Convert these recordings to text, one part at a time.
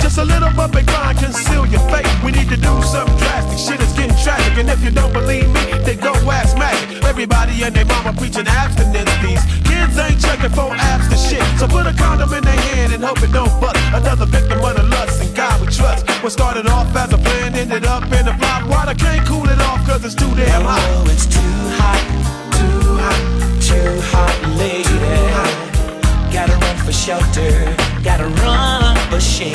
Just a little bump and grind, conceal your fate. We need to do something drastic. Shit is getting tragic, and if you don't believe me, then go ask Magic. Everybody and their mama preaching abstinence. These kids ain't checking for abs to shit. So put a condom in their hand and hope it don't bust. Another victim of the lust and God we trust. What started off as a plan ended up in a flop. Water can't cool it off cause it's too damn hot. Oh, it's too hot, too hot, too hot, lady. Gotta run for shelter. Gotta run for shade.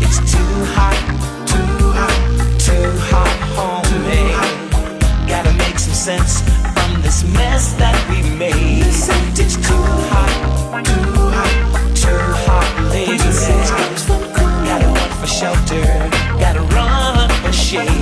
It's too hot, too hot, too hot, homie. Gotta make some sense from this mess that we made. It's too hot, too hot, too hot, lady. Gotta run for shelter. Gotta run for shade.